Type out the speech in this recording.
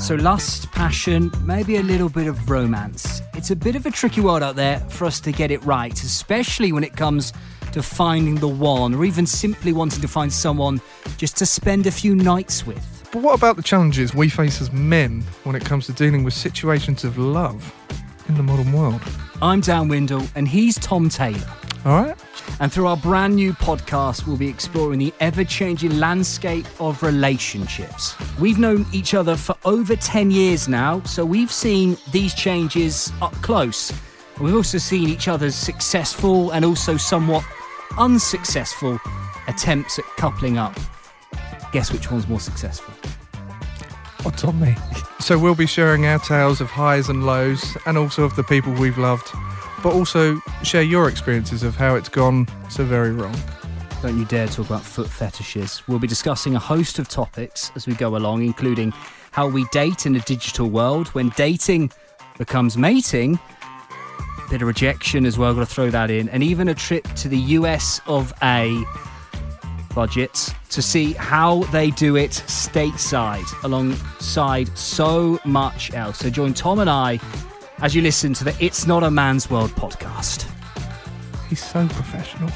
So, lust, passion, maybe a little bit of romance. It's a bit of a tricky world out there for us to get it right, especially when it comes to finding the one or even simply wanting to find someone just to spend a few nights with. But what about the challenges we face as men when it comes to dealing with situations of love in the modern world? I'm Dan Windle, and he's Tom Taylor. All right. And through our brand new podcast, we'll be exploring the ever changing landscape of relationships. We've known each other for over 10 years now, so we've seen these changes up close. We've also seen each other's successful and also somewhat unsuccessful attempts at coupling up. Guess which one's more successful? Oh, On me? So we'll be sharing our tales of highs and lows and also of the people we've loved, but also share your experiences of how it's gone so very wrong. Don't you dare talk about foot fetishes. We'll be discussing a host of topics as we go along, including how we date in a digital world, when dating becomes mating, a bit of rejection as well, got to throw that in, and even a trip to the US of A budgets to see how they do it stateside alongside so much else. So join Tom and I as you listen to the It's Not a Man's World podcast. He's so professional.